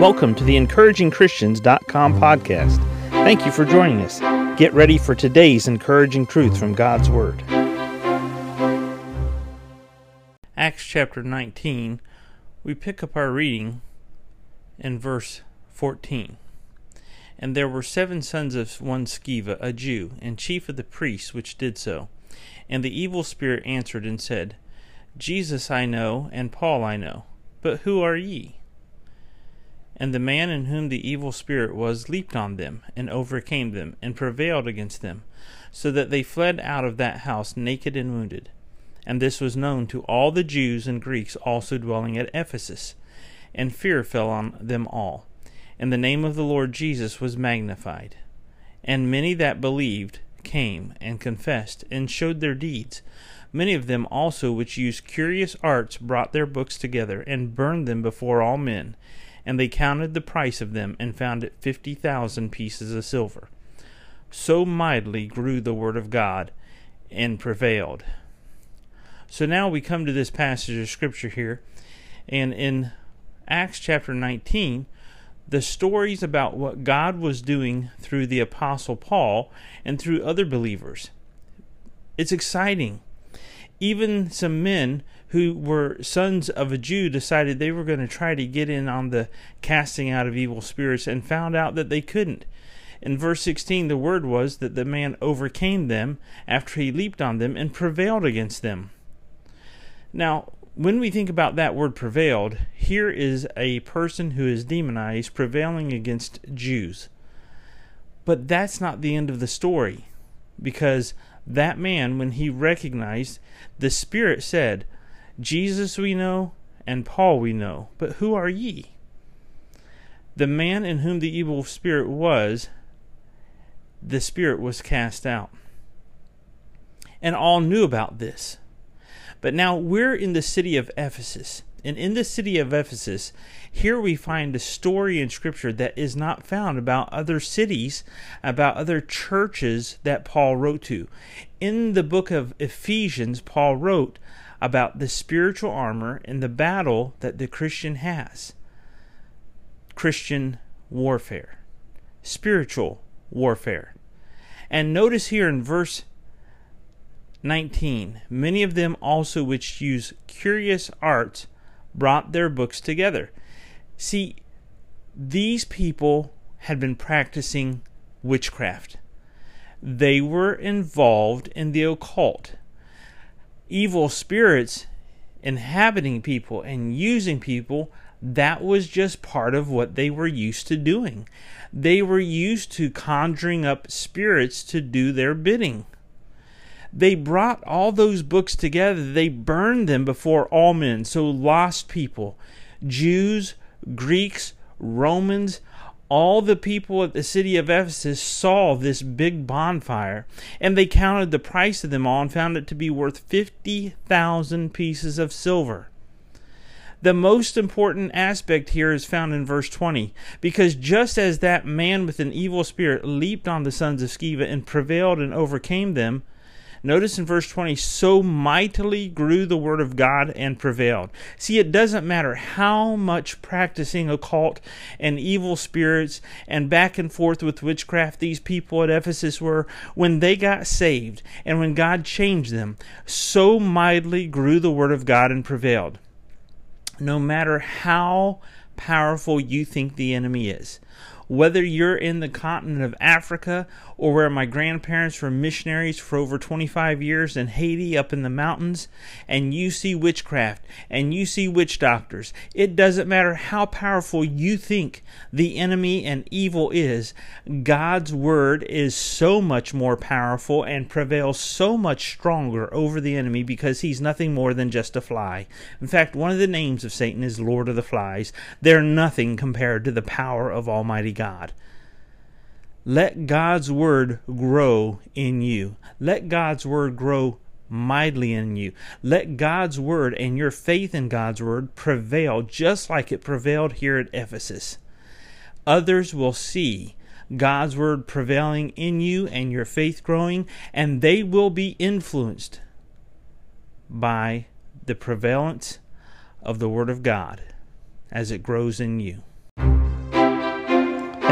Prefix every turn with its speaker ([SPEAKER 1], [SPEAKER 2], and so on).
[SPEAKER 1] Welcome to the encouragingchristians.com podcast. Thank you for joining us. Get ready for today's encouraging truth from God's Word. Acts chapter 19, we pick up our reading in verse 14. And there were seven sons of one Sceva, a Jew, and chief of the priests, which did so. And the evil spirit answered and said, Jesus I know, and Paul I know, but who are ye? And the man in whom the evil spirit was leaped on them, and overcame them, and prevailed against them, so that they fled out of that house naked and wounded. And this was known to all the Jews and Greeks also dwelling at Ephesus. And fear fell on them all. And the name of the Lord Jesus was magnified. And many that believed came and confessed, and showed their deeds. Many of them also which used curious arts brought their books together, and burned them before all men and they counted the price of them, and found it fifty thousand pieces of silver. So mightily grew the word of God, and prevailed. So now we come to this passage of Scripture here, and in Acts chapter 19, the stories about what God was doing through the Apostle Paul and through other believers. It's exciting. Even some men who were sons of a Jew decided they were going to try to get in on the casting out of evil spirits and found out that they couldn't. In verse 16, the word was that the man overcame them after he leaped on them and prevailed against them. Now, when we think about that word prevailed, here is a person who is demonized prevailing against Jews. But that's not the end of the story, because that man, when he recognized, the Spirit said, Jesus we know, and Paul we know, but who are ye? The man in whom the evil spirit was, the spirit was cast out. And all knew about this. But now we're in the city of Ephesus. And in the city of Ephesus, here we find a story in Scripture that is not found about other cities, about other churches that Paul wrote to. In the book of Ephesians, Paul wrote about the spiritual armor and the battle that the Christian has Christian warfare, spiritual warfare. And notice here in verse 19 many of them also which use curious arts brought their books together. See, these people had been practicing witchcraft. They were involved in the occult evil spirits inhabiting people and using people, that was just part of what they were used to doing. They were used to conjuring up spirits to do their bidding. They brought all those books together, they burned them before all men. So, lost people, Jews, Greeks, Romans, all the people at the city of Ephesus saw this big bonfire, and they counted the price of them all and found it to be worth 50,000 pieces of silver. The most important aspect here is found in verse 20, because just as that man with an evil spirit leaped on the sons of Sceva and prevailed and overcame them, Notice in verse 20, so mightily grew the word of God and prevailed. See, it doesn't matter how much practicing occult and evil spirits and back and forth with witchcraft these people at Ephesus were, when they got saved and when God changed them, so mightily grew the word of God and prevailed. No matter how powerful you think the enemy is whether you're in the continent of Africa or where my grandparents were missionaries for over 25 years in Haiti up in the mountains, and you see witchcraft and you see witch doctors, it doesn't matter how powerful you think the enemy and evil is, God's word is so much more powerful and prevails so much stronger over the enemy because he's nothing more than just a fly. In fact, one of the names of Satan is Lord of the Flies. They're nothing compared to the power of Almighty God. Let God's word grow in you. Let God's word grow mightily in you. Let God's word and your faith in God's word prevail just like it prevailed here at Ephesus. Others will see God's word prevailing in you and your faith growing, and they will be influenced by the prevalence of the word of God as it grows in you.